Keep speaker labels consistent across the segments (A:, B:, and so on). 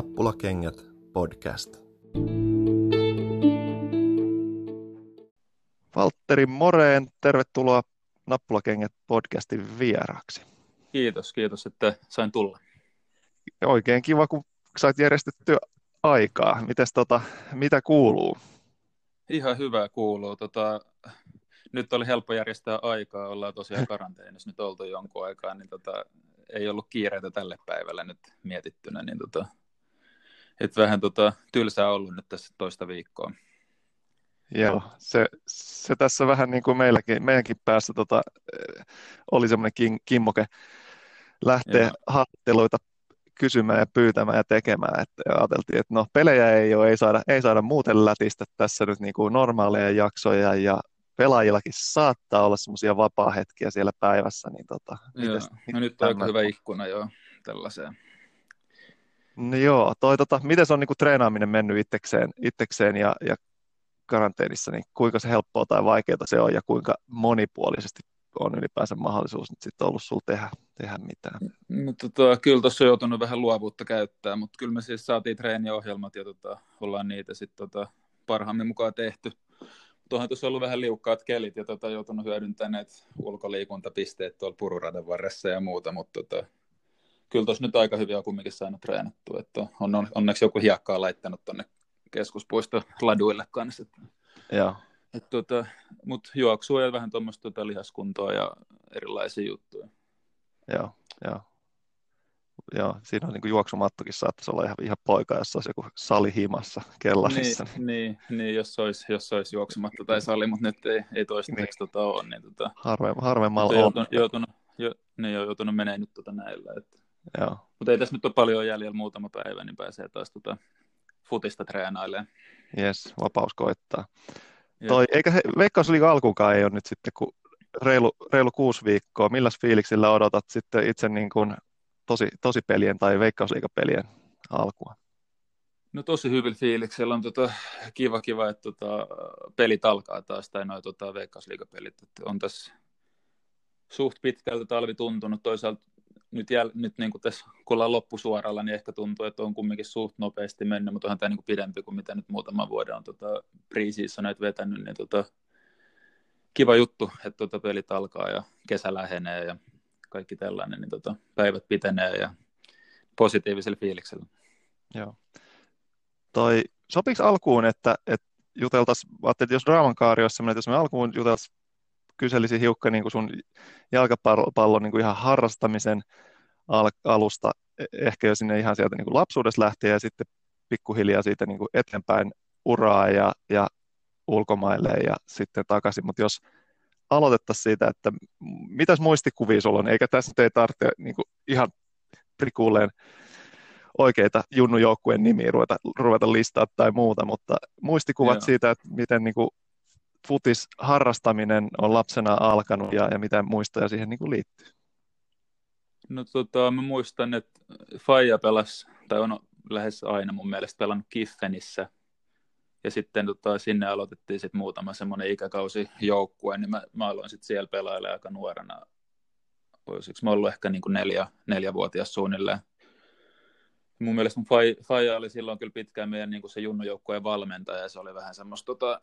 A: Nappulakengät podcast.
B: Valtteri Moreen, tervetuloa Nappulakengät podcastin vieraaksi.
C: Kiitos, kiitos, että sain tulla.
B: Oikein kiva, kun sait järjestettyä aikaa. Mites, tota, mitä kuuluu?
C: Ihan hyvää kuuluu. Tota, nyt oli helppo järjestää aikaa, ollaan tosiaan karanteenissa nyt oltu jonkun aikaa, niin tota, ei ollut kiireitä tälle päivälle nyt mietittynä, niin tota, et vähän tota, tylsää ollut nyt tässä toista viikkoa.
B: Joo, se, se tässä vähän niin kuin meilläkin, meidänkin päässä tota, oli semmoinen kim, kimmoke lähteä haastatteluita kysymään ja pyytämään ja tekemään. Että ajateltiin, että no pelejä ei ole, ei saada, ei saada muuten lätistä tässä nyt niin kuin normaaleja jaksoja ja pelaajillakin saattaa olla semmoisia vapaa-hetkiä siellä päivässä. Niin tota,
C: joo. Mites, no nyt on aika hyvä ikkuna jo tällaiseen.
B: No joo, toi, tota, miten se on niin kuin treenaaminen mennyt itsekseen, itsekseen ja, ja karanteenissa, niin kuinka se helppoa tai vaikeaa se on ja kuinka monipuolisesti on ylipäänsä mahdollisuus nyt sitten ollut sulla tehdä, tehdä mitään?
C: No, tota, kyllä tuossa on joutunut vähän luovuutta käyttää, mutta kyllä me siis saatiin treeniohjelmat ja tota, ollaan niitä sitten tota, parhaamme mukaan tehty. Tuohan tuossa ollut vähän liukkaat kelit ja tota, joutunut hyödyntämään näitä ulkoliikuntapisteet tuolla pururadan varressa ja muuta, mutta tota, kyllä tuossa nyt aika hyvin on kumminkin saanut treenattua. Että on onneksi joku hiekkaa laittanut tuonne keskuspuisto laduille kanssa.
B: Joo.
C: Et tota, Mutta juoksua ja vähän tuommoista tota lihaskuntoa ja erilaisia juttuja.
B: Joo, joo. Joo, siinä on niin kuin juoksumattokin saattaisi olla ihan, ihan poika, jos olisi joku sali himassa kellarissa.
C: Niin, niin, niin jos, olisi, jos olisi juoksumatto tai sali, mutta nyt ei, ei toistaiseksi niin. tota ole. Niin tota,
B: Harve, harvemmalla on.
C: Joutunut, joutunut, jo, niin on joutunut menemään nyt tota näillä. Että.
B: Joo.
C: Mutta ei tässä nyt ole paljon jäljellä muutama päivä, niin pääsee taas tota futista treenailemaan.
B: Jes, vapaus koittaa. Toi, eikä he, Veikkausliiga alkuunkaan ei ole nyt sitten kuin reilu, reilu kuusi viikkoa. Milläs fiiliksillä odotat sitten itse niin kuin tosi, tosi pelien tai Veikkausliigapelien alkua?
C: No tosi hyvin fiiliksellä on tota, kiva, kiva, että tota, pelit alkaa taas, tai noin tota, Veikkausliigapelit. Että on tässä suht pitkältä talvi tuntunut. Toisaalta nyt, jäl, nyt niin kuin tässä, kun ollaan loppusuoralla, niin ehkä tuntuu, että on kumminkin suht nopeasti mennyt, mutta onhan tämä niin kuin pidempi kuin mitä nyt muutama vuoden on tota, näitä vetänyt, niin tota, kiva juttu, että tota, pelit alkaa ja kesä lähenee ja kaikki tällainen, niin tota, päivät pitenee ja positiivisella fiiliksellä.
B: Joo. Toi, sopiks alkuun, että, että juteltaisiin, että jos Draaman kaari olisi sellainen, että jos me alkuun juteltaisiin kyselisin hiukka niin kuin sun jalkapallon niin kuin ihan harrastamisen al- alusta, e-, ehkä jo sinne ihan sieltä niin kuin lapsuudessa lähtien ja sitten pikkuhiljaa siitä niin kuin eteenpäin uraa ja, ja ulkomaille ja sitten takaisin, mutta jos aloitettaisiin siitä, että mitäs muistikuvia sulla on, eikä tässä ei tarvitse niin kuin ihan prikuuleen oikeita junnujoukkueen nimiä ruveta, ruveta listaa tai muuta, mutta muistikuvat Joo. siitä, että miten niin kuin futis harrastaminen on lapsena alkanut ja, ja mitä muistoja siihen niin kuin liittyy?
C: No tota, mä muistan, että Faija pelasi, tai on lähes aina mun mielestä pelannut Kiffenissä, ja sitten tota, sinne aloitettiin sitten muutama semmoinen ikäkausi joukkue, niin mä, mä aloin sitten siellä pelailemaan aika nuorena. Olisiko mä ollut ehkä niin kuin neljä, neljävuotias suunnilleen. Mun mielestä mun Faija oli silloin kyllä pitkään meidän niin kuin se junnujoukkueen valmentaja, ja se oli vähän semmoista tota,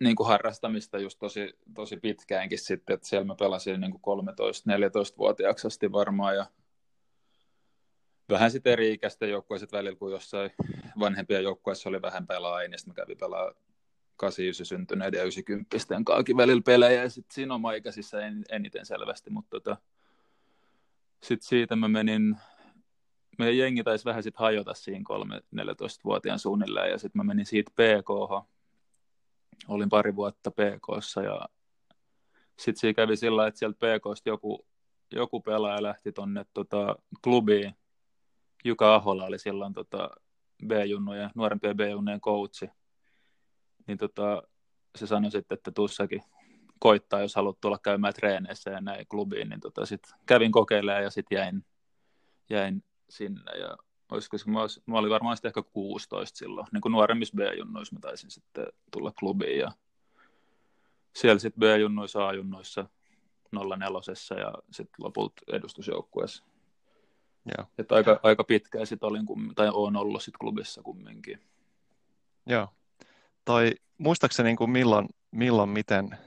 C: niin kuin harrastamista just tosi, tosi pitkäänkin sitten, että siellä mä pelasin niin kuin 13-14-vuotiaaksi asti varmaan ja vähän sitten eri ikäisten joukkueet välillä, kun jossain vanhempia joukkueissa oli vähän pelaajia, niin sitten mä kävin pelaa 89 syntyneiden ja 90 kaakin välillä pelejä, ja sitten siinä oma ikäisissä en, eniten selvästi, mutta tota, sitten siitä mä menin, meidän jengi taisi vähän sitten hajota siinä 3-14-vuotiaan suunnilleen, ja sitten mä menin siitä PK, olin pari vuotta PKssa ja sitten siinä kävi sillä että sieltä PKsta joku, joku pelaaja lähti tuonne tota, klubiin. Juka Ahola oli silloin tota, B-junnujen, nuorempien B-junnujen coachi. Niin tota, se sanoi sitten, että tuussakin koittaa, jos haluat tulla käymään treeneissä ja näin klubiin, niin tota, sit kävin kokeilemaan ja sitten jäin, jäin sinne ja olisiko mä, olisi, mä olin varmaan sitten ehkä 16 silloin, niin kuin nuoremmissa B-junnuissa mä taisin sitten tulla klubiin ja siellä sitten B-junnuissa, A-junnuissa, 04 ja sitten lopulta edustusjoukkueessa.
B: Joo.
C: Että aika, aika pitkään sit olin, tai olen ollut sit klubissa kumminkin.
B: Joo. Tai muistaakseni niin kuin milloin, milloin, miten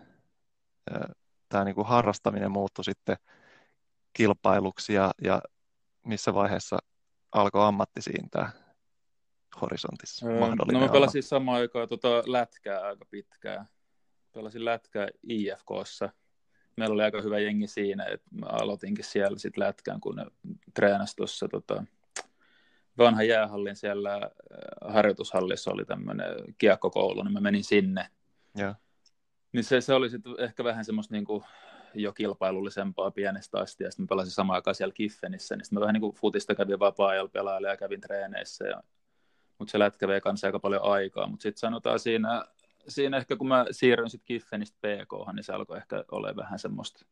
B: tämä niin harrastaminen muuttui sitten kilpailuksi ja, ja missä vaiheessa alkoi ammatti tämä horisontissa öö,
C: No mä pelasin samaan aikaan tota lätkää aika pitkään. Pelasin lätkää IFKssa. Meillä oli aika hyvä jengi siinä, että mä aloitinkin siellä sit lätkään, kun ne treenasi tuossa tota, vanha jäähallin siellä äh, harjoitushallissa oli tämmöinen kiekkokoulu, niin mä menin sinne.
B: Ja.
C: Niin se, se oli sitten ehkä vähän semmoista niin kuin jo kilpailullisempaa pienestä asti, ja sitten mä pelasin samaan aikaan siellä Kiffenissä, niin sitten mä vähän niin kuin futista kävin vapaa-ajalla pelailla ja kävin treeneissä, ja, mutta se lätkä vei kanssa aika paljon aikaa, mutta sitten sanotaan siinä, siinä ehkä kun mä siirryin sitten Kiffenistä PK, niin se alkoi ehkä olla vähän semmoista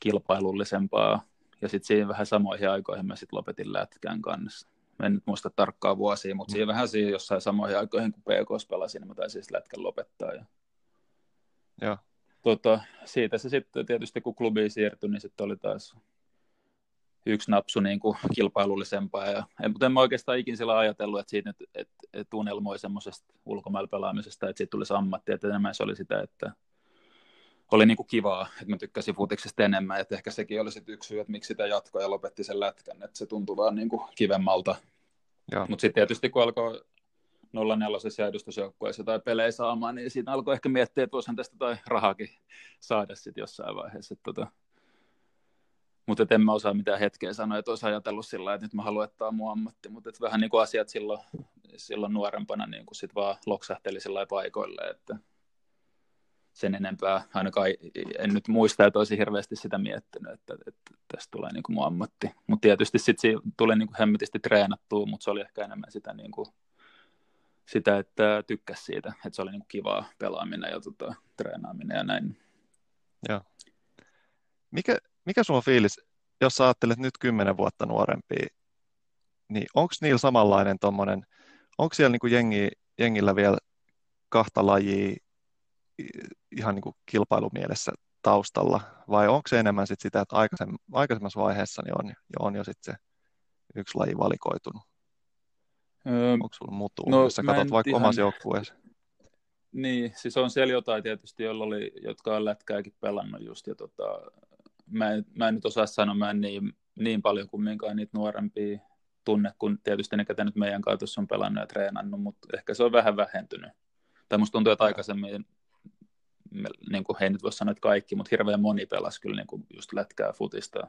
C: kilpailullisempaa, ja sitten siinä vähän samoihin aikoihin mä sitten lopetin lätkän kanssa. Mä en nyt muista tarkkaa vuosia, mutta siinä vähän siinä jossain samoihin aikoihin, kun PK pelasin, niin mä taisin sitten lätkän lopettaa. Ja...
B: Joo.
C: Tota, siitä se sitten tietysti, kun klubiin siirtyi, niin sitten oli taas yksi napsu niin kuin kilpailullisempaa. Ja, en, mutta en mä oikeastaan ikin sillä ajatellut, että siitä nyt, että, että unelmoi semmoisesta ulkomailla pelaamisesta, että siitä tulisi ammatti, että enemmän se oli sitä, että oli niin kuin kivaa, että mä tykkäsin futiksesta enemmän, että ehkä sekin oli sitten yksi syy, että miksi sitä jatkoi ja lopetti sen lätkän, että se tuntui vaan niin kuin kivemmalta. Mutta sitten tietysti kun alkoi 04 ja edustusjoukkueessa tai pelejä saamaan, niin siinä alkoi ehkä miettiä, että voisihan tästä tai rahakin saada sitten jossain vaiheessa. Tota. Mutta en mä osaa mitään hetkeä sanoa, että olisi ajatellut sillä että nyt mä haluan, että tämä on mun ammatti, mutta vähän niin kuin asiat silloin, silloin nuorempana niin kuin sit vaan loksahteli sillä paikoille, että sen enempää, ainakaan en nyt muista, että olisin hirveästi sitä miettinyt, että, että tästä tulee niin kuin mun ammatti. Mutta tietysti sitten tuli niin kuin hemmetisti treenattua, mutta se oli ehkä enemmän sitä, niin kuin, sitä että tykkäsi siitä, että se oli niin kivaa pelaaminen ja tota, treenaaminen ja näin.
B: Joo. Mikä, mikä sulla on fiilis, jos sä ajattelet nyt kymmenen vuotta nuorempia, niin onko niillä samanlainen tuommoinen, onko siellä niin kuin jengi, jengillä vielä kahta lajia ihan niin kuin kilpailumielessä taustalla, vai onko se enemmän sit sitä, että aikaisem, aikaisemmassa vaiheessa niin on, on jo sit se yksi laji valikoitunut? Öö, onko sulla muuttu, no, jos sä katsot vaikka ihan... omassa joukkueessa?
C: Niin, siis on siellä jotain tietysti, joilla oli, jotka on lätkääkin pelannut just, ja tota, mä, en, mä en nyt osaa sanoa, mä en niin, niin paljon kumminkaan niitä nuorempia tunne, kun tietysti ne, ketä nyt meidän kautta on pelannut ja treenannut, mutta ehkä se on vähän vähentynyt. Tai musta tuntuu, että aikaisemmin niin kuin, ei nyt voi sanoa, että kaikki, mutta hirveän moni pelasi kyllä niin kuin just lätkää futista.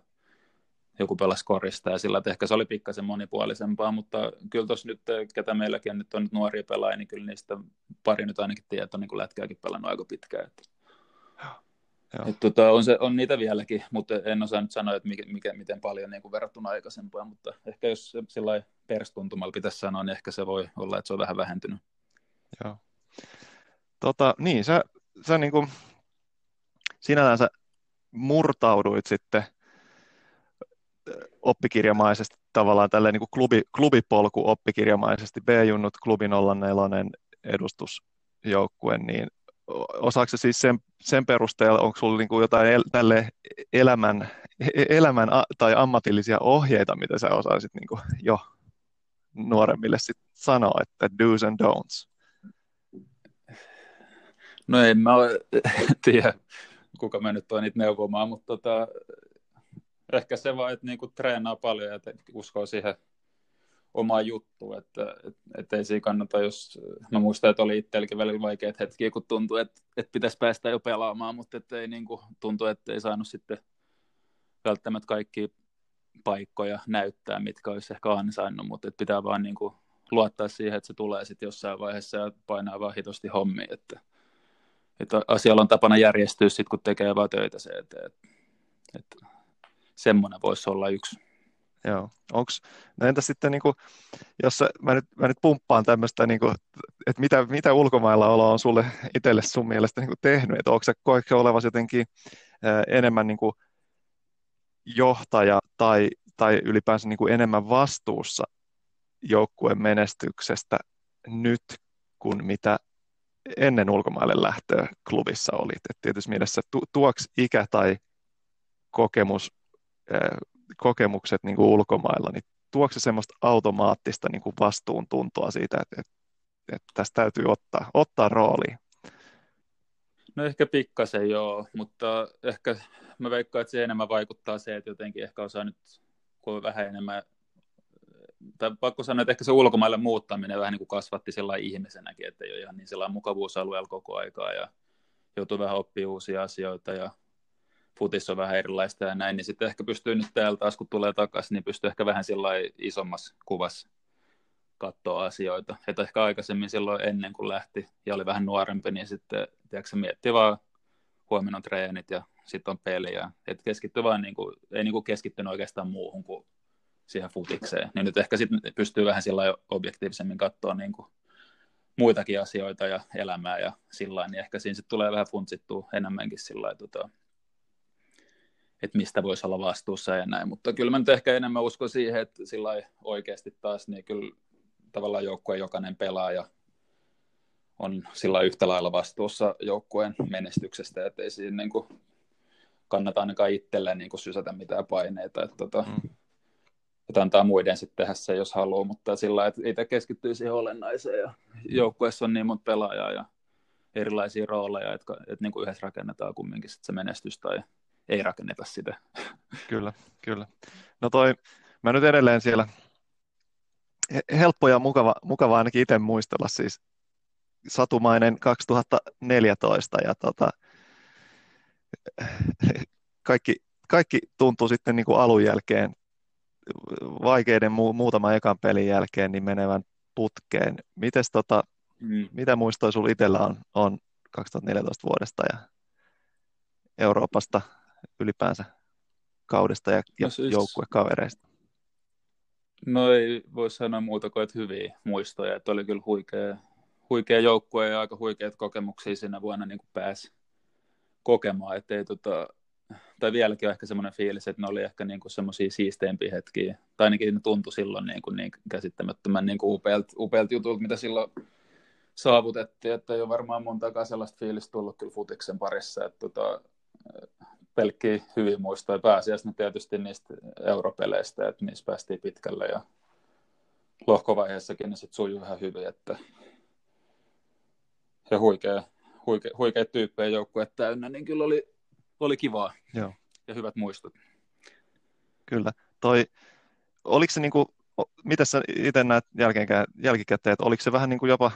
C: Joku pelasi korista ja sillä, että ehkä se oli pikkasen monipuolisempaa, mutta kyllä tuossa nyt, ketä meilläkin nyt on nyt nuoria pelaajia, niin kyllä niistä pari nyt ainakin tietää, niin kuin lätkääkin pelannut aika pitkään. Että, että, tota, on, se, on niitä vieläkin, mutta en osaa nyt sanoa, että mikä, mikä, miten paljon niin kuin verrattuna aikaisempaan, mutta ehkä jos sillä perstuntumalla pitäisi sanoa, niin ehkä se voi olla, että se on vähän vähentynyt.
B: Joo. Tota, niin, sä sä niin kuin, sinällään sä murtauduit sitten oppikirjamaisesti tavallaan tälleen niin kuin klubi, klubipolku oppikirjamaisesti B-junnut klubi 04 edustusjoukkue, niin osaako siis sen, sen perusteella, onko sinulla niin jotain el, tälle elämän, e, elämän a, tai ammatillisia ohjeita, mitä sä osaisit niin kuin jo nuoremmille sit sanoa, että do's and don'ts?
C: No en mä tiedä, kuka mä nyt on niitä neuvomaan, mutta tota, ehkä se vaan, että niinku treenaa paljon ja uskoo siihen omaan juttuun, että et, et ei siinä kannata, jos mä muistan, että oli itselläkin välillä vaikeat hetkiä, kun tuntui, että, että pitäisi päästä jo pelaamaan, mutta että ei niinku, tuntui, että ei saanut sitten välttämättä kaikki paikkoja näyttää, mitkä olisi ehkä ansainnut, mutta että pitää vaan niinku luottaa siihen, että se tulee sitten jossain vaiheessa ja painaa vaan hitosti hommi, että että asialla on tapana järjestyä sitten, kun tekee vaan töitä se eteen. Että, että semmoinen voisi olla yksi.
B: Joo. Onks, no entä sitten, niin kuin, jos mä nyt, mä nyt pumppaan tämmöistä, niin että mitä, mitä ulkomailla olo on sulle itselle sun mielestä niin kuin tehnyt, että onko sä koetko olevasi jotenkin ää, enemmän niin kuin johtaja tai, tai ylipäänsä niin kuin enemmän vastuussa joukkueen menestyksestä nyt kuin mitä ennen ulkomaille lähtöä klubissa olit. Et tietysti mielessä tu, tuoks ikä tai kokemus kokemukset niin kuin ulkomailla, niin tuokse se semmoista automaattista niin kuin vastuuntuntoa siitä, että, että, että tästä täytyy ottaa, ottaa rooli?
C: No ehkä pikkasen joo, mutta ehkä mä veikkaan, että se enemmän vaikuttaa se, että jotenkin ehkä osaa nyt, kun vähän enemmän, tai pakko sanoa, että ehkä se ulkomaille muuttaminen vähän niin kuin kasvatti sellainen ihmisenäkin, että ei ole ihan niin sellainen mukavuusalueella koko aikaa ja joutuu vähän oppimaan uusia asioita ja futis on vähän erilaista ja näin, niin sitten ehkä pystyy nyt täällä taas, kun tulee takaisin, niin pystyy ehkä vähän sillä isommassa kuvassa katsoa asioita. Että ehkä aikaisemmin silloin ennen kuin lähti ja oli vähän nuorempi, niin sitten tiedätkö, mietti vaan huomenna on treenit ja sitten on peli. Ja, että keskittyy vaan, niin kuin, ei niin kuin keskittynyt oikeastaan muuhun kuin siihen futikseen. Niin nyt ehkä sitten pystyy vähän sillä objektiivisemmin katsoa niin kuin muitakin asioita ja elämää ja sillä niin ehkä siinä sitten tulee vähän funtsittua enemmänkin sillä tota, että mistä voisi olla vastuussa ja näin, mutta kyllä mä nyt ehkä enemmän uskon siihen, että sillä oikeasti taas, niin kyllä tavallaan joukkueen jokainen pelaaja on sillä yhtä lailla vastuussa joukkueen menestyksestä, että ei siinä niin kuin kannata ainakaan itselleen niin kuin sysätä mitään paineita, että, tota, mm. että antaa muiden sitten tehdä se, jos haluaa, mutta sillä että itse keskittyy siihen olennaiseen ja joukkueessa on niin monta pelaajaa ja erilaisia rooleja, että, että niin kuin yhdessä rakennetaan kumminkin sit se menestys tai ei rakenneta sitä.
B: Kyllä, kyllä. No toi, mä nyt edelleen siellä helppo ja mukava, mukava ainakin itse muistella siis satumainen 2014 ja tota, kaikki, kaikki tuntuu sitten niin kuin alun jälkeen vaikeiden mu- muutaman ekan pelin jälkeen niin menevän putkeen. Mites tota, mm. mitä muistoja sinulla itsellä on, on 2014 vuodesta ja Euroopasta ylipäänsä kaudesta ja, ja no siis, joukkuekavereista?
C: No ei voi sanoa muuta kuin, että hyviä muistoja. Että oli kyllä huikea, huikea joukkue ja aika huikeat kokemuksia siinä vuonna niin kuin pääsi kokemaan. Että ei, tota, tai vieläkin on ehkä semmoinen fiilis, että ne oli ehkä niin kuin semmoisia siisteimpiä hetkiä. Tai ainakin ne tuntui silloin niin, kuin niin käsittämättömän niin kuin upealta, upealta jutulta, mitä silloin saavutettiin. Että ei ole varmaan montakaan sellaista fiilistä tullut kyllä futiksen parissa. Että tota, pelkkiä hyvin muistoja pääasiassa tietysti niistä europeleistä, että niissä päästiin pitkälle ja lohkovaiheessakin ne sitten sujuu ihan hyvin, että ja huikea, huikea, huikea tyyppejä joukkue täynnä, niin kyllä oli, oli kivaa Joo. ja hyvät muistot.
B: Kyllä. Toi, oliko se niinku, mitä sä itse näet jälkikäteen, että oliko se vähän niin kuin jopa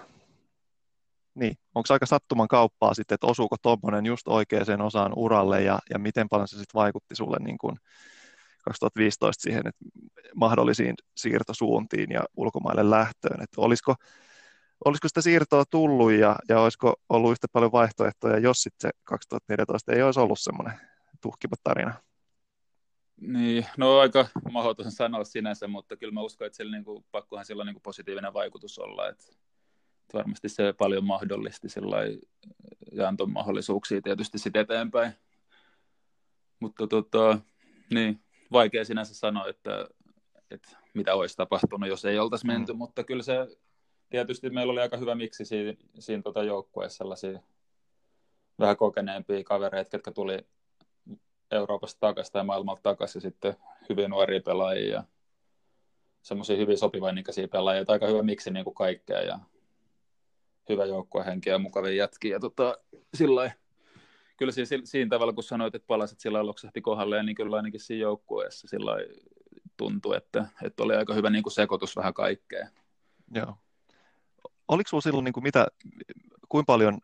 B: niin, onko aika sattuman kauppaa sitten, että osuuko tuommoinen just oikeaan osaan uralle ja, ja miten paljon se sitten vaikutti sulle niin kuin 2015 siihen että mahdollisiin siirtosuuntiin ja ulkomaille lähtöön, että olisiko, olisiko sitä siirtoa tullut ja, ja olisiko ollut yhtä paljon vaihtoehtoja, jos sitten se 2014 ei olisi ollut semmoinen tuhkiva tarina?
C: Niin, no aika mahdoton sanoa sinänsä, mutta kyllä mä uskon, että sillä niin kuin, pakkohan sillä on niin kuin positiivinen vaikutus olla, että varmasti se paljon mahdollisti ja antoi mahdollisuuksia tietysti sitten eteenpäin. Mutta tota, niin, vaikea sinänsä sanoa, että, että mitä olisi tapahtunut, jos ei oltaisi menty, mm. mutta kyllä se tietysti meillä oli aika hyvä miksi siinä, siinä tota joukkueessa sellaisia vähän kokeneempia kavereita, jotka tuli Euroopasta takaisin tai maailmalta takaisin sitten hyvin nuoria pelaajia ja semmoisia hyvin sopivainnikäisiä pelaajia, aika hyvä miksi niin kuin kaikkea ja hyvä joukkuehenki ja mukavia jätkiä. Ja tota, sillai, kyllä siinä, siinä, tavalla, kun sanoit, että palasit sillä loksahti kohdalle, niin kyllä ainakin siinä joukkueessa sillä tuntui, että, että oli aika hyvä niin kuin sekoitus vähän kaikkea.
B: Joo. Oliko sinulla silloin niin kuin mitä, kuinka paljon,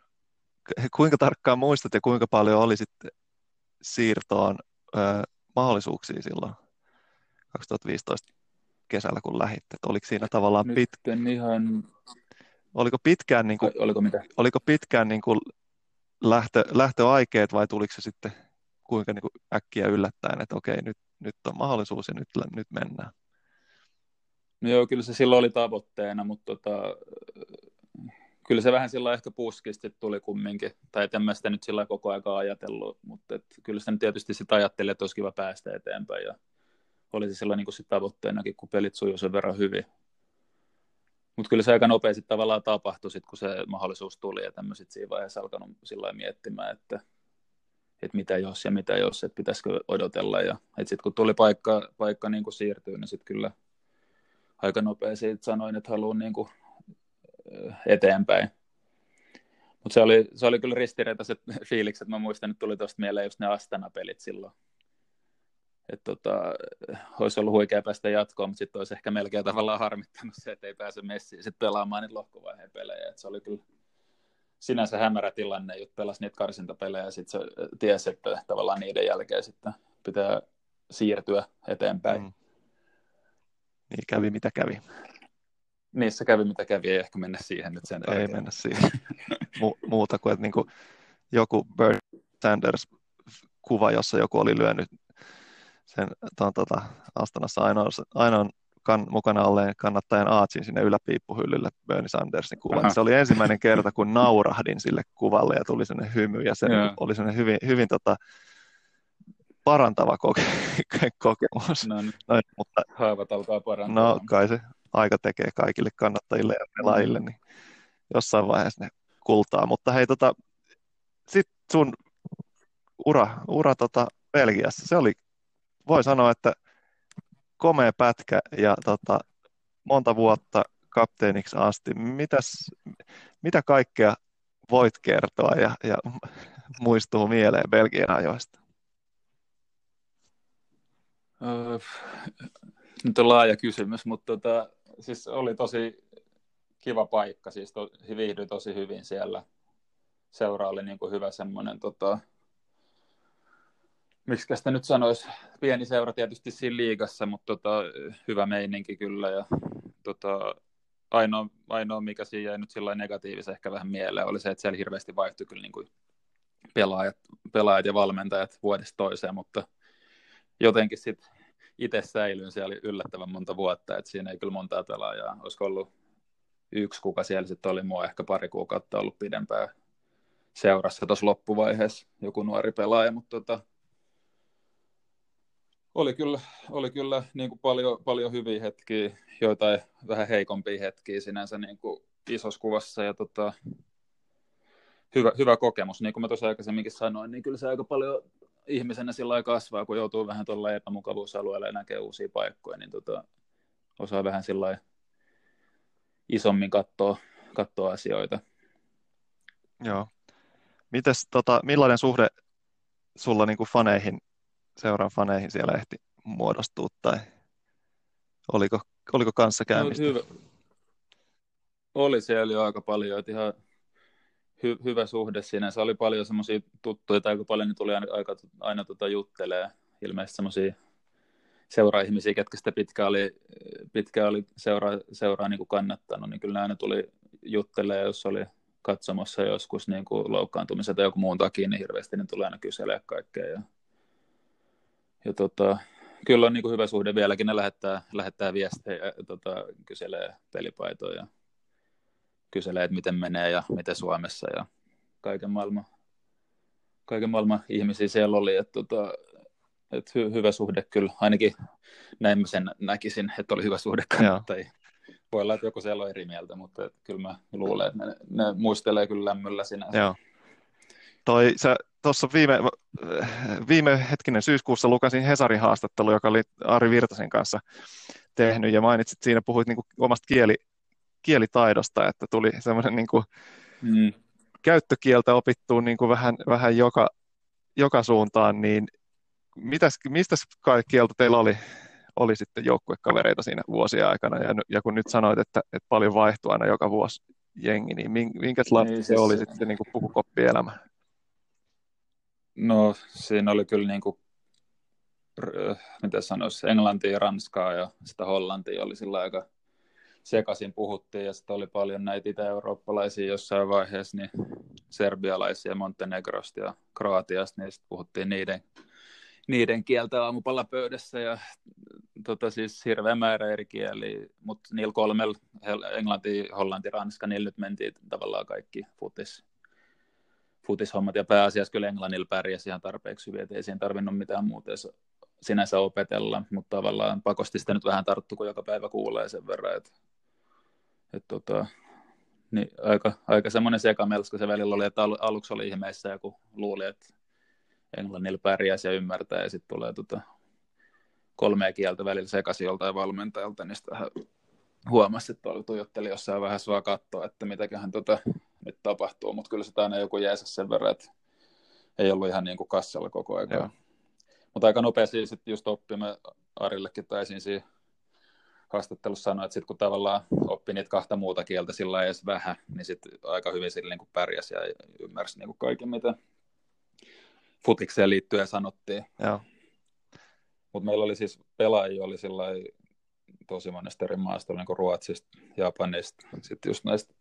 B: kuinka tarkkaan muistat ja kuinka paljon oli sitten siirtoon ö, mahdollisuuksia silloin 2015 kesällä, kun lähit? oliko siinä tavallaan pitkä?
C: ihan
B: Oliko pitkään, niin kuin,
C: oliko mitä?
B: Oliko pitkään niin kuin lähtö, lähtöaikeet vai tuliko se sitten kuinka niin kuin äkkiä yllättäen, että okei, nyt, nyt on mahdollisuus ja nyt, nyt mennään?
C: No joo, kyllä se silloin oli tavoitteena, mutta tota, kyllä se vähän sillä ehkä puskisti tuli kumminkin. Tai en mä sitä nyt sillä koko ajan ajatellut, mutta et, kyllä sitä nyt tietysti sitä ajattelin, että olisi kiva päästä eteenpäin. Ja oli se silloin niin tavoitteenakin, kun pelit sujuu sen verran hyvin. Mutta kyllä se aika nopeasti tavallaan tapahtui, sit, kun se mahdollisuus tuli, mä sitten siinä vaiheessa alkanut sillä miettimään, että että mitä jos ja mitä jos, että pitäisikö odotella. Ja sitten kun tuli paikka, paikka niin kuin siirtyy, niin sitten kyllä aika nopea siitä sanoin, että haluan niin kuin eteenpäin. Mutta se oli, se oli kyllä ristiriitaiset fiilikset. Mä muistan, että tuli tuosta mieleen just ne Astana-pelit silloin. Että tota, olisi ollut huikea päästä jatkoon, mutta sitten olisi ehkä melkein tavallaan harmittanut se, että ei pääse messiin sitten pelaamaan niitä lohkovaiheen pelejä. Et se oli kyllä sinänsä hämärä tilanne, että pelasi niitä karsintapelejä ja sitten se tiesi, että tavallaan niiden jälkeen sitten pitää siirtyä eteenpäin. Mm.
B: Niin kävi mitä kävi.
C: Niissä kävi mitä kävi, ei ehkä mennä siihen nyt sen
B: Ei mennä siihen. Mu- muuta kuin, että niin kuin joku Bernie Sanders kuva, jossa joku oli lyönyt sen ton, tota, Astanassa ainoan, ainoan kan, mukana olleen kannattajan aatsin sinne yläpiippuhyllylle Bernie Sandersin kuvan. Aha. Se oli ensimmäinen kerta, kun naurahdin sille kuvalle ja tuli sellainen hymy ja se yeah. oli sellainen hyvin, hyvin tota, parantava koke- kokemus.
C: No, niin. no, mutta, Haavat alkaa parantaa.
B: No kai se aika tekee kaikille kannattajille ja pelaajille, niin jossain vaiheessa ne kultaa. Mutta hei, tota, sitten sun ura, ura tota Belgiassa, se oli, voi sanoa, että komea pätkä ja tota, monta vuotta kapteeniksi asti. Mitäs, mitä kaikkea voit kertoa ja, ja muistuu mieleen Belgian ajoista?
C: Öö, nyt on laaja kysymys, mutta tota, siis oli tosi kiva paikka, siis to, viihdyi tosi hyvin siellä. Seura oli niin kuin hyvä semmoinen, tota, miksi sitä nyt sanoisi, pieni seura tietysti siinä liigassa, mutta tota, hyvä meininki kyllä. Ja, tota, ainoa, ainoa, mikä siinä jäi nyt sillä negatiivisen ehkä vähän mieleen, oli se, että siellä hirveästi vaihtui kyllä niin kuin pelaajat, pelaajat ja valmentajat vuodesta toiseen, mutta jotenkin sitten itse säilyin siellä yllättävän monta vuotta, että siinä ei kyllä montaa pelaajaa. Olisiko ollut yksi, kuka siellä sitten oli mua ehkä pari kuukautta ollut pidempään seurassa tuossa loppuvaiheessa, joku nuori pelaaja, mutta tota, oli kyllä, oli kyllä niin kuin paljon, paljon hyviä hetkiä, joitain vähän heikompia hetkiä sinänsä niin kuin isossa kuvassa ja tota, hyvä, hyvä kokemus. Niin kuin mä tuossa aikaisemminkin sanoin, niin kyllä se aika paljon ihmisenä sillä kasvaa, kun joutuu vähän tuolla epämukavuusalueella ja näkee uusia paikkoja, niin tota, osaa vähän sillä isommin katsoa, katsoa asioita.
B: Joo. Mites, tota, millainen suhde sulla niin kuin faneihin, seuran faneihin siellä ehti muodostua, tai oliko, oliko kanssa käymistä? No, hyvä.
C: Oli siellä jo aika paljon, että ihan hy, hyvä suhde siinä. Se oli paljon semmoisia tuttuja, tai aika paljon niin tuli aina, aika, aina tota juttelee. Ilmeisesti semmoisia seura-ihmisiä, ketkä sitä pitkään oli, pitkään oli seuraa, seuraa niin kuin kannattanut, niin kyllä aina tuli juttelee, jos oli katsomassa joskus niin kuin loukkaantumisen tai joku muun takia, niin hirveästi niin tulee aina kyselee kaikkea. Ja, ja tota, kyllä on niin kuin hyvä suhde vieläkin, ne lähettää, lähettää viestejä, tota, kyselee pelipaitoja kyselee, että miten menee ja miten Suomessa ja kaiken maailman, kaiken maailman ihmisiä siellä oli. Että, tota, että hy, hyvä suhde kyllä, ainakin näin mä sen näkisin, että oli hyvä suhde kannattajia. Voi olla, että joku siellä on eri mieltä, mutta kyllä mä luulen, että ne, ne muistelee kyllä lämmöllä sinänsä.
B: Joo. Toi, sä tuossa viime, viime hetkinen syyskuussa lukasin Hesarin haastattelu, joka oli Ari Virtasen kanssa tehnyt, ja mainitsit siinä, puhuit niin kuin omasta kieli, kielitaidosta, että tuli semmoinen niin kuin mm. käyttökieltä opittuun niin kuin vähän, vähän joka, joka suuntaan, niin mitäs, mistä kieltä teillä oli, oli sitten joukkuekavereita siinä vuosia aikana, ja, ja kun nyt sanoit, että, että paljon vaihtuu aina joka vuosi jengi, niin minkälaista niin, se siis... oli sitten niin kuin pukukoppielämä?
C: No siinä oli kyllä niin kuin, mitä sanoisi, englantia, ranskaa ja sitä hollantia oli sillä aika sekaisin puhuttiin ja sitten oli paljon näitä itä-eurooppalaisia jossain vaiheessa, niin serbialaisia Montenegrosta ja Kroatiasta, niin sitten puhuttiin niiden, niiden kieltä aamupalapöydässä ja tota, siis hirveä määrä eri kieliä, mutta niillä kolmella, englanti, hollanti, ranska, niillä nyt mentiin tavallaan kaikki futis, futishommat ja pääasiassa kyllä englannilla pärjäsi ihan tarpeeksi hyvin, että ei siinä tarvinnut mitään muuta sinänsä opetella, mutta tavallaan pakosti sitä nyt vähän tarttu, kun joka päivä kuulee sen verran, että et tota, niin aika, aika semmoinen sekamelska se välillä oli, että al, aluksi oli ihmeessä ja kun luuli, että englannilla pärjäisi ja ymmärtää, ja sitten tulee tota, kolmea kieltä välillä sekaisin joltain valmentajalta, niin vähän huomasi, että oli tuijotteli jossain vähän sua katsoa, että mitäköhän tota nyt tapahtuu, mutta kyllä se aina joku jäisä sen verran, että ei ollut ihan niin kuin kassalla koko ajan. Mutta aika nopeasti sitten just oppimme Arillekin taisin siinä haastattelussa sanoa, että sitten kun tavallaan oppi niitä kahta muuta kieltä sillä edes vähän, niin sitten aika hyvin sillä niin pärjäsi ja ymmärsi niin kuin kaiken, mitä futikseen liittyen sanottiin. Mutta meillä oli siis pelaajia oli sillä tosi monesta eri maasta, niin kuin Ruotsista, Japanista, sitten just näistä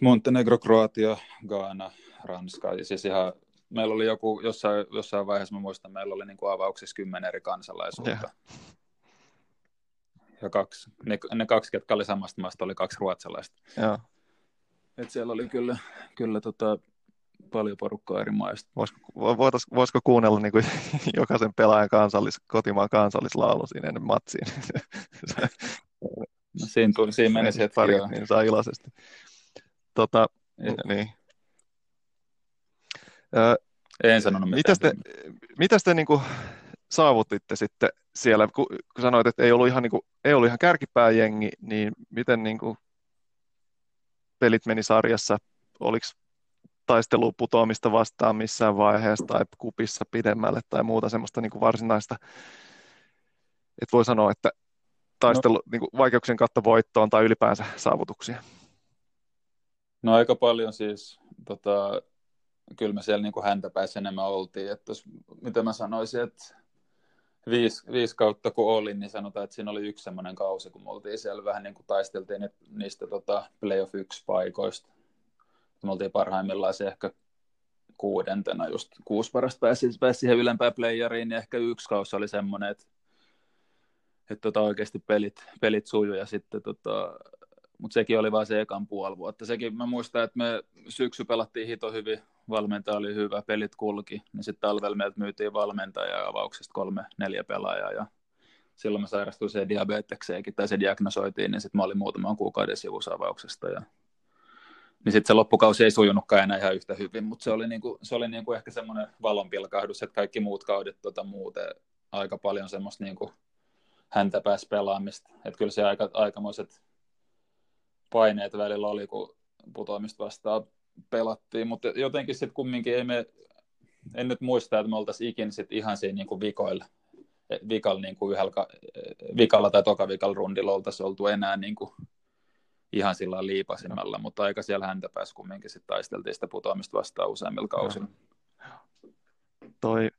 C: Montenegro, Kroatia, Ghana, Ranska, ja siis ihan meillä oli joku, jossain, jossain vaiheessa mä muistan, meillä oli niin kuin avauksessa kymmenen eri kansalaisuutta. Yeah. Ja kaksi, ne, ne kaksi, ketkä oli samasta maasta, oli kaksi ruotsalaista.
B: Yeah.
C: Et siellä oli kyllä, kyllä tota, paljon porukkaa eri maista.
B: Voisiko, voitais, voisiko kuunnella niin kuin jokaisen pelaajan kansallis, kotimaan kansallislaulu siinä ennen matsiin?
C: no, siinä, tuli, siinä meni se
B: pari, niin saa iloisesti. Tota, niin.
C: en sanonut mitään. Mitäs
B: te, mitäs te niin kuin saavutitte sitten siellä, kun, kun sanoit, että ei ollut ihan, niin kuin, ei ollut ihan kärkipääjengi, niin miten niin kuin pelit meni sarjassa? Oliko taistelua putoamista vastaan missään vaiheessa tai kupissa pidemmälle tai muuta semmoista niin kuin varsinaista, että voi sanoa, että taistelu no. niin kuin vaikeuksien kautta voittoon tai ylipäänsä saavutuksia?
C: No aika paljon siis, tota, kyllä me siellä niin kuin häntä päässä enemmän oltiin, että jos, mitä mä sanoisin, että viisi, viisi kautta kun olin, niin sanotaan, että siinä oli yksi semmoinen kausi, kun me oltiin siellä vähän niin kuin taisteltiin niistä tota, playoff yksi paikoista. Me oltiin parhaimmillaan se ehkä kuudentena, just kuusi parasta pääsi, pääsi siihen ylempään playeriin, niin ehkä yksi kausi oli semmoinen, että, että tota, oikeasti pelit, pelit sujuu ja sitten tota, mutta sekin oli vain se ekan puoli vuotta. Sekin mä muistan, että me syksy pelattiin hito hyvin, valmentaja oli hyvä, pelit kulki, niin sitten talvella meiltä myytiin valmentaja avauksesta kolme, neljä pelaajaa ja silloin mä sairastuin se diabetekseekin, tai se diagnosoitiin, niin sitten mä olin muutaman kuukauden sivusavauksesta ja niin sitten se loppukausi ei sujunutkaan enää ihan yhtä hyvin, mutta se oli, niinku, se oli niinku ehkä semmoinen valonpilkahdus, että kaikki muut kaudet tota, muuten aika paljon semmoista niinku häntä pääsi pelaamista. Että kyllä se aika, aikamoiset paineet välillä oli, kun putoamista vastaan pelattiin, mutta jotenkin sitten kumminkin ei me, en nyt muista, että me oltaisiin ikin sit ihan siinä niin kuin vikoilla, vikalla, niin kuin yhdellä, vikalla tai tokavikalla rundilla oltaisiin oltu enää niin kuin ihan sillä liipasimmalla, mutta aika siellä häntä pääsi kumminkin sitten taisteltiin sitä putoamista vastaan useimmilla kausilla.
B: Toi...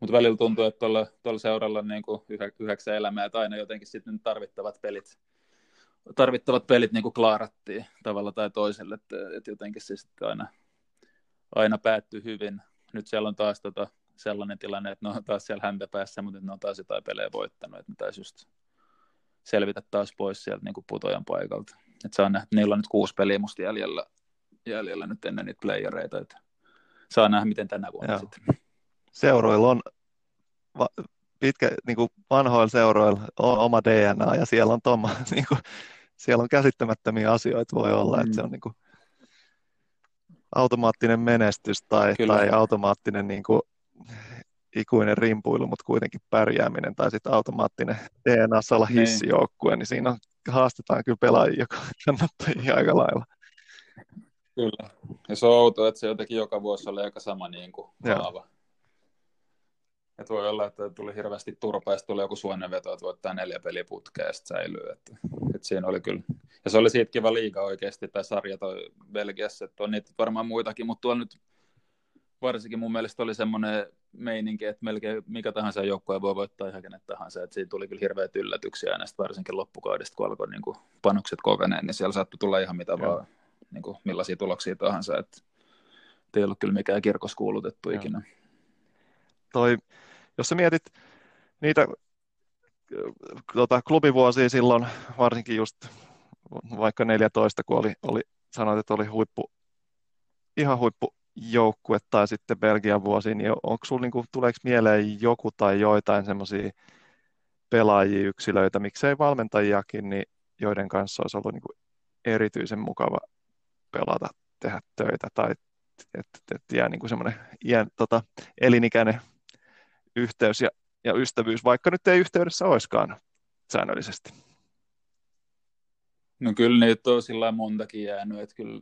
C: Mutta välillä tuntuu, että tuolla, tuolla seuralla niin kuin yhdeksän elämää, että aina jotenkin sitten tarvittavat pelit tarvittavat pelit niin kuin klaarattiin tavalla tai toiselle, että, että jotenkin se sitten aina, aina päättyi hyvin. Nyt siellä on taas tota, sellainen tilanne, että ne on taas siellä häntä päässä, mutta ne on taas jotain pelejä voittanut, että ne taisi just selvitä taas pois sieltä niin kuin putojan paikalta. Että saa nähdä, niillä on nyt kuusi peliä musta jäljellä, jäljellä nyt ennen niitä playereita, että saa nähdä, miten tänä vuonna Joo. sitten.
B: Seuroilla on va- pitkä, niin kuin vanhoilla seuroilla on oma DNA ja siellä on, tomma, niin kuin, siellä on käsittämättömiä asioita voi olla, mm. että se on niin kuin, automaattinen menestys tai, tai automaattinen niin kuin, ikuinen rimpuilu, mutta kuitenkin pärjääminen tai sitten automaattinen DNAssa olla niin. hissijoukkue, niin siinä on, haastetaan kyllä pelaajia kannattajia aika lailla.
C: Kyllä. Ja se on outo, että se jotenkin joka vuosi oli aika sama niin kuin haava. Että voi olla, että tuli hirveästi turpaa ja tuli joku suonenveto, että voittaa neljä peliä putkea ja säilyy. Että, että siinä oli kyllä. Ja se oli siitä kiva liiga oikeasti, tai sarja toi Belgiassa, että on niitä varmaan muitakin, mutta tuolla nyt varsinkin mun mielestä oli semmoinen meininki, että melkein mikä tahansa joukkue voi voittaa ihan kenet tahansa. Että siitä tuli kyllä hirveät yllätyksiä näistä varsinkin loppukaudesta, kun alkoi niin kuin panokset koveneen, niin siellä saattoi tulla ihan mitä Joo. vaan, niin kuin millaisia tuloksia tahansa. Että ei ollut kyllä mikään kirkos kuulutettu Joo. ikinä.
B: Toi jos sä mietit niitä tota, klubivuosia silloin, varsinkin just vaikka 14, kun oli, oli sanoit, että oli huippu, ihan huippujoukkue tai sitten Belgian vuosi, niin onko sulla, niin tuleeko mieleen joku tai joitain semmoisia pelaajia, yksilöitä, miksei valmentajiakin, niin joiden kanssa olisi ollut niin kuin erityisen mukava pelata, tehdä töitä tai että, että jää niin kuin semmoinen tota, elinikäinen yhteys ja, ja ystävyys, vaikka nyt ei yhteydessä olisikaan säännöllisesti.
C: No kyllä niitä on sillä montakin jäänyt, että kyllä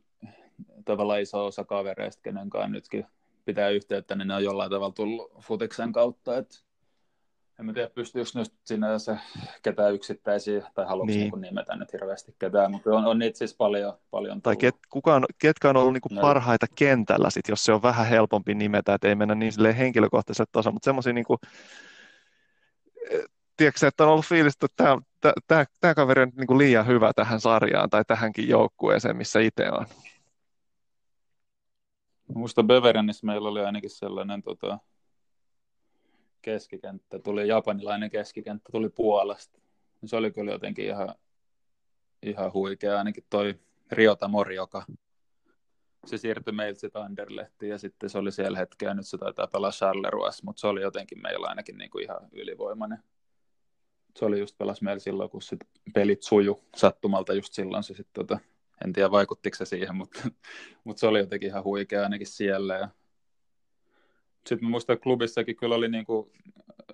C: tavallaan iso osa kavereista, kenen kanssa nytkin pitää yhteyttä, niin ne on jollain tavalla tullut futiksen kautta, että en mä tiedä, pystyykö nyt sinne se ketään yksittäisiä, tai haluatko niin. niin nimetä nyt hirveästi ketään, mutta on, on niitä siis paljon, paljon
B: Tai ket, kuka on, ketkä on ollut niinku no. parhaita kentällä, sit, jos se on vähän helpompi nimetä, että ei mennä niin henkilökohtaiselle tasolle, mutta semmoisia niinku, eh, tiedätkö, että on ollut fiilis, että tämä, tämä, tämä kaveri on niin kuin liian hyvä tähän sarjaan tai tähänkin joukkueeseen, missä itse on.
C: Muista Beverenissä meillä oli ainakin sellainen tota, keskikenttä, tuli japanilainen keskikenttä, tuli Puolasta. Se oli kyllä jotenkin ihan, ihan huikea, ainakin toi Riota Morioka. Se siirtyi meiltä sitten Anderlehtiin ja sitten se oli siellä hetkeä, nyt se taitaa pelaa Charleroi, mutta se oli jotenkin meillä ainakin niin kuin ihan ylivoimainen. Se oli just pelas meillä silloin, kun sit pelit suju sattumalta just silloin se sitten tota, en tiedä vaikuttiko se siihen, mutta, mutta se oli jotenkin ihan huikea ainakin siellä. Ja sitten mä muistan, että klubissakin kyllä oli niin kuin,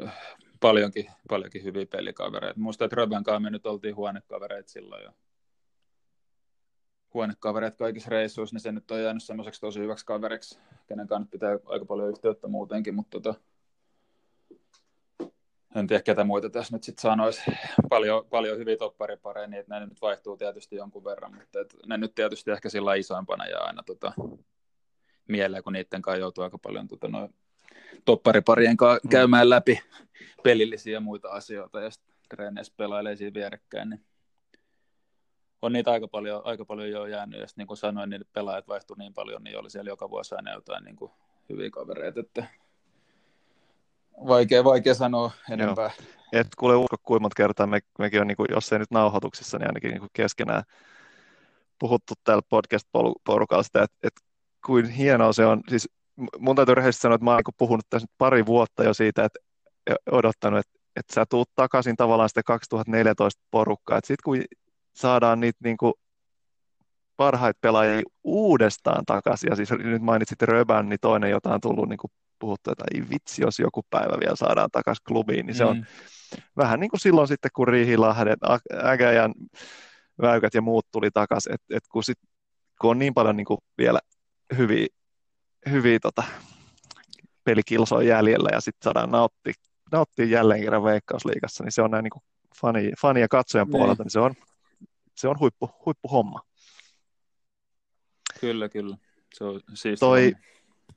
C: äh, paljonkin, paljonkin hyviä pelikavereita. Muistan, että Röbän kanssa me nyt oltiin huonekavereita silloin jo. Huonekavereet kaikissa reissuissa, niin se nyt on jäänyt semmoiseksi tosi hyväksi kaveriksi, kenen kanssa pitää aika paljon yhteyttä muutenkin, mutta tota, en tiedä ketä muita tässä nyt sitten sanoisi. Paljon, paljon hyviä topparipareja, niin että ne nyt vaihtuu tietysti jonkun verran, mutta et ne nyt tietysti ehkä sillä isoimpana ja aina tota, mieleen, kun niiden kanssa joutuu aika paljon tota, noin toppariparien kanssa mm. käymään läpi pelillisiä ja muita asioita ja sitten treeneissä pelailee siinä vierekkäin, niin on niitä aika paljon, aika paljon jo jäänyt, ja niin kuin sanoin, niin pelaajat vaihtui niin paljon, niin oli siellä joka vuosi aina jotain niin kuin hyviä kavereita, että vaikea, vaikea sanoa enempää. Joo.
B: Et kuule usko kuinka monta kertaa me, mekin on, niin kuin, jos ei nyt nauhoituksissa, niin ainakin niin kuin keskenään puhuttu täällä podcast-porukalla sitä, että, että kuin hienoa se on. Siis mun täytyy rehellisesti sanoa, että mä oon niin puhunut tässä nyt pari vuotta jo siitä, että odottanut, että, että sä tuut takaisin tavallaan sitä 2014 porukkaa. Sitten kun saadaan niitä niin kuin parhaita pelaajia uudestaan takaisin, ja siis nyt mainitsit Röbän, niin toinen, jota on tullut niin kuin puhuttu, että ei vitsi, jos joku päivä vielä saadaan takaisin klubiin, niin se mm. on vähän niin kuin silloin sitten, kun Riihilahden, Äkäjän, Väykät ja muut tuli takaisin, että et kun, sit, kun on niin paljon niin kuin vielä hyviä, hyviä tota, pelikilsoja jäljellä ja sitten saadaan nauttia, nauttia jälleen kerran Veikkausliigassa, niin se on näin niin fani, fani ja katsojan niin. puolelta, niin se on, se on huippu, huippuhomma.
C: Kyllä, kyllä. Se on siis
B: Toi,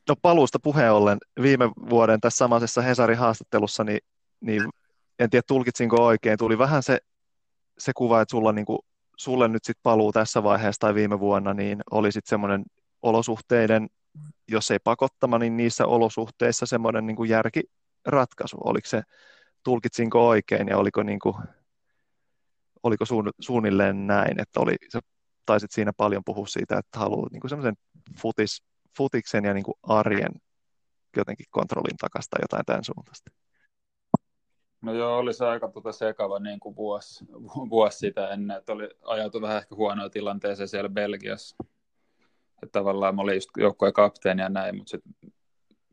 B: no paluusta puheen ollen, viime vuoden tässä samaisessa Hesarin haastattelussa, niin, niin en tiedä tulkitsinko oikein, tuli vähän se, se kuva, että sulla niin kuin, sulle nyt sitten paluu tässä vaiheessa tai viime vuonna, niin oli sitten semmoinen olosuhteiden, jos ei pakottama, niin niissä olosuhteissa semmoinen niin kuin järkiratkaisu. Oliko se, tulkitsinko oikein ja oliko, niin kuin, oliko suun, suunnilleen näin, että oli, sä taisit siinä paljon puhua siitä, että haluaa niin semmoisen futis, futiksen ja niin kuin arjen jotenkin kontrollin takasta jotain tämän suuntaista.
C: No joo, oli se aika tuota sekava niin kuin vuosi, vuosi sitä ennen, että oli ajatu vähän ehkä huonoa tilanteeseen siellä Belgiassa. Tavallaan mä olin just joukkojen kapteeni ja näin, mutta sitten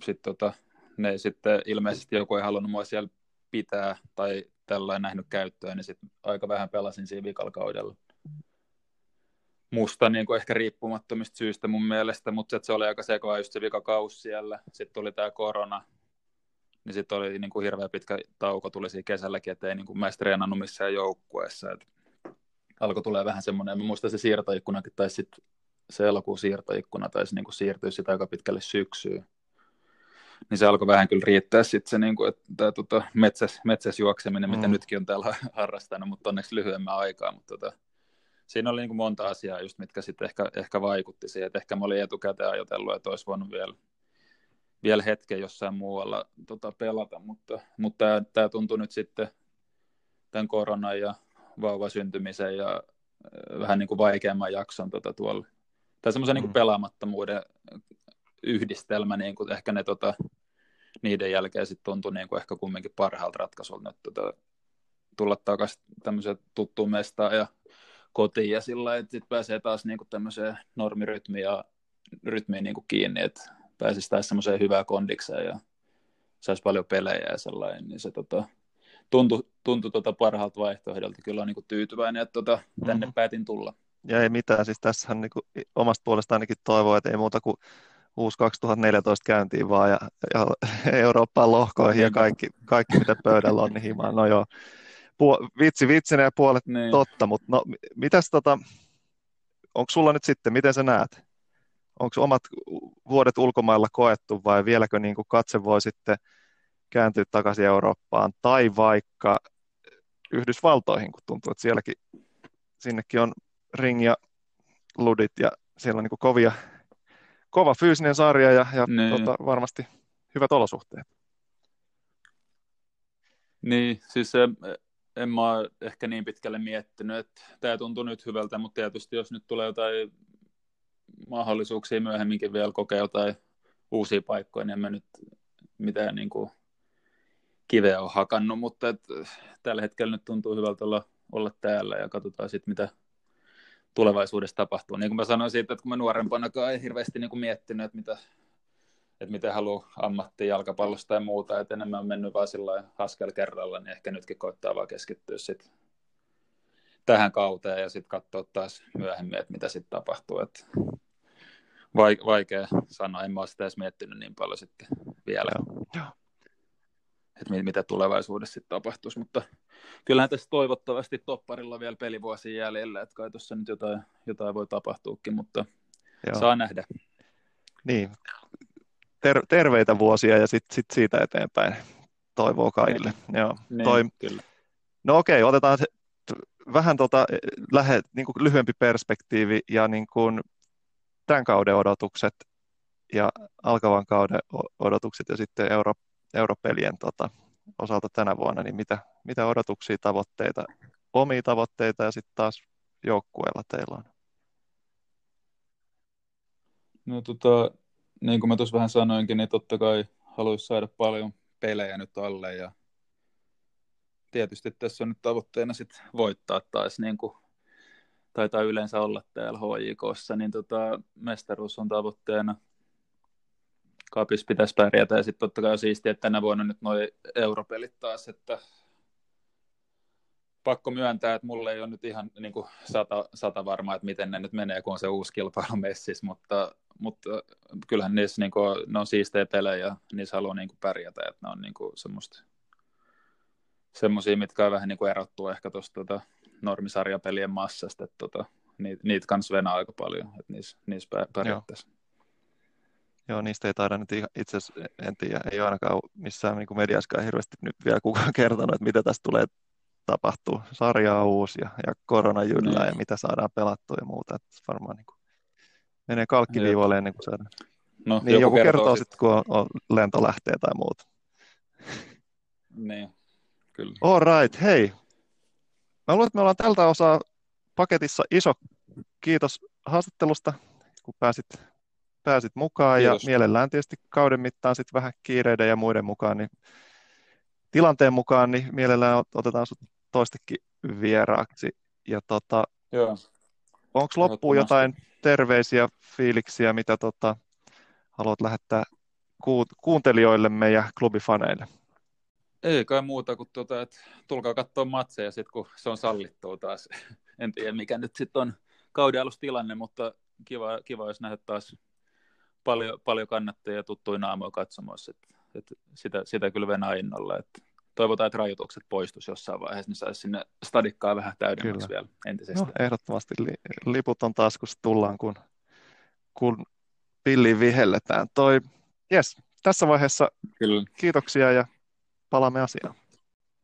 C: sit tota, ne sitten ilmeisesti joku ei halunnut mua siellä pitää tai tällainen nähnyt käyttöön, niin sitten aika vähän pelasin siinä kaudella musta niin kuin ehkä riippumattomista syistä mun mielestä, mutta se oli aika sekava just se vikakaus siellä. Sitten tuli tämä korona, niin sitten oli niin kuin hirveän pitkä tauko tuli siinä kesälläkin, että ei niin kuin mä treenannut missään joukkueessa. Et alkoi tulee vähän semmoinen, mä muistan se siirtoikkunakin, tai sitten se elokuun siirtoikkuna taisi niin kuin siirtyä sitä aika pitkälle syksyyn. Niin se alkoi vähän kyllä riittää sitten se, niin kuin, että tämä tota, metsäs, metsäs juokseminen, mm. mitä nytkin on täällä harrastanut, mutta onneksi lyhyemmän aikaa. Mutta tota, siinä oli niin kuin monta asiaa, just, mitkä sitten ehkä, ehkä vaikutti siihen, että ehkä mä olin etukäteen ajatellut, että olisi voinut vielä, vielä hetken jossain muualla tota, pelata, mutta, mutta tämä, tämä tuntui nyt sitten tämän koronan ja vauva syntymisen ja äh, vähän niin kuin vaikeamman jakson tota, tuolla, tai semmoisen niin mm. niin pelaamattomuuden yhdistelmä, niin kuin ehkä ne tota, niiden jälkeen sitten tuntui niin kuin ehkä kumminkin parhaalta ratkaisulta nyt tota, tulla takaisin tämmöiseen tuttuun mestaan ja kotiin ja sillä että sitten pääsee taas niinku tämmöiseen normirytmiin ja rytmiin niin kuin kiinni, että pääsisi taas semmoiseen hyvään kondikseen ja saisi paljon pelejä ja sellainen, niin se tota, tuntui, tuntui tota parhaalta vaihtoehdolta. Kyllä on niin kuin tyytyväinen, että tota, tänne mm-hmm. päätin tulla.
B: Ja ei mitään, siis tässähän niin kuin omasta puolesta ainakin toivoo, että ei muuta kuin uusi 2014 käyntiin vaan ja, ja Eurooppaan lohkoihin ja kaikki, kaikki mitä pöydällä on, niin himaan. No joo, Puo, vitsi vitsinä ja puolet niin. totta, mutta no, mitäs tota, onko sulla nyt sitten, miten sä näet? Onko omat vuodet ulkomailla koettu vai vieläkö niin kuin katse voi sitten kääntyä takaisin Eurooppaan tai vaikka Yhdysvaltoihin, kun tuntuu, että sielläkin sinnekin on ring ja ludit ja siellä on niin kovia, kova fyysinen sarja ja, ja niin. tota, varmasti hyvät olosuhteet.
C: Niin, siis en mä ole ehkä niin pitkälle miettinyt, että tämä tuntuu nyt hyvältä, mutta tietysti jos nyt tulee jotain mahdollisuuksia myöhemminkin vielä kokea jotain uusia paikkoja, niin en mä nyt mitään niin kuin kiveä ole hakannut, mutta et, tällä hetkellä nyt tuntuu hyvältä olla, olla täällä ja katsotaan sitten, mitä tulevaisuudessa tapahtuu. Niin kuin mä sanoin siitä, että kun mä nuorempana ei hirveästi niin kuin miettinyt, että mitä, että miten haluaa ammattia jalkapallosta tai muuta, että enemmän on mennyt vaan sillä askel kerralla, niin ehkä nytkin koittaa vaan keskittyä sit tähän kauteen ja sitten katsoa taas myöhemmin, että mitä sitten tapahtuu. Et vaikea sanoa, en mä ole sitä edes miettinyt niin paljon sitten vielä. Joo. Että mitä tulevaisuudessa sitten tapahtuisi, mutta kyllähän tässä toivottavasti topparilla vielä pelivuosia jäljellä, että kai tuossa nyt jotain, jotain voi tapahtuukin, mutta Joo. saa nähdä.
B: Niin, ter- terveitä vuosia ja sitten sit siitä eteenpäin toivoo kaikille. Niin. Joo.
C: Niin, Toi, kyllä.
B: No okei, otetaan se, vähän tota, lähe, niin kuin lyhyempi perspektiivi ja niin kuin tämän kauden odotukset ja alkavan kauden odotukset ja sitten euro, europelien tota, osalta tänä vuonna, niin mitä, mitä odotuksia, tavoitteita, omia tavoitteita ja sitten taas joukkueella teillä on?
C: No tota, niin kuin mä tuossa vähän sanoinkin, niin totta kai haluaisi saada paljon pelejä nyt alle ja tietysti tässä on nyt tavoitteena sit voittaa taas niin kuin taitaa yleensä olla täällä HJKssa, niin tota, mestaruus on tavoitteena. Kapis pitäisi pärjätä ja sitten totta kai on siistiä, että tänä vuonna nyt noin europelit taas, että pakko myöntää, että mulle ei ole nyt ihan niin kuin sata, sata varmaa, että miten ne nyt menee, kun on se uusi kilpailu messissä, mutta, mutta kyllähän niissä niin kuin, ne on siistejä pelejä ja niissä haluaa niin kuin pärjätä, että ne on niin kuin semmoista semmoisia, mitkä on vähän niin kuin erottuu ehkä tuosta tota, normisarjapelien massasta, että tota, niitä, niitä kanssa venää aika paljon, että niissä, niissä pärjättäisiin.
B: Joo. Niistä ei taida nyt itse asiassa, en tiedä, ei ole ainakaan missään niin mediaskaan hirveästi nyt vielä kukaan kertonut, että mitä tästä tulee tapahtuu. Sarja on uusi ja, ja korona jyllää niin. ja mitä saadaan pelattua ja muuta. Että varmaan niin kuin, menee kalkkiviivoille ennen kuin saadaan. No, niin, joku, joku kertoo, kertoo sitten, kun on, on, lento lähtee tai muuta.
C: Niin, kyllä.
B: All right, hei. Mä luulen, että me ollaan tältä osaa paketissa iso kiitos haastattelusta, kun pääsit, pääsit mukaan kiitos. ja mielellään tietysti kauden mittaan sitten vähän kiireiden ja muiden mukaan, niin tilanteen mukaan, niin mielellään otetaan sinut toistekin vieraaksi. Ja tota, onko loppuun jotain terveisiä, fiiliksiä, mitä tota, haluat lähettää ku, kuuntelijoillemme ja klubifaneille?
C: Ei kai muuta kuin, tuota, että tulkaa katsoa matseja sit, kun se on sallittua taas. en tiedä, mikä nyt sitten on kauden tilanne, mutta kiva, kiva jos nähdä taas paljon, paljon kannattajia tuttuja naamoja katsomoissa. Et, et sitä, sitä kyllä venää innolla. Että toivotaan, että rajoitukset poistus jossain vaiheessa, niin saisi sinne stadikkaa vähän täydemmäksi Kyllä. vielä entisestään.
B: No, ehdottomasti li- liput on taskussa tullaan, kun, kun pilliin vihelletään. Toi, yes, tässä vaiheessa Kyllä. kiitoksia ja palaamme asiaan.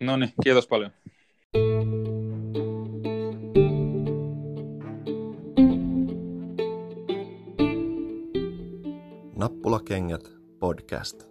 C: No niin, kiitos paljon.
A: Nappulakengät podcast.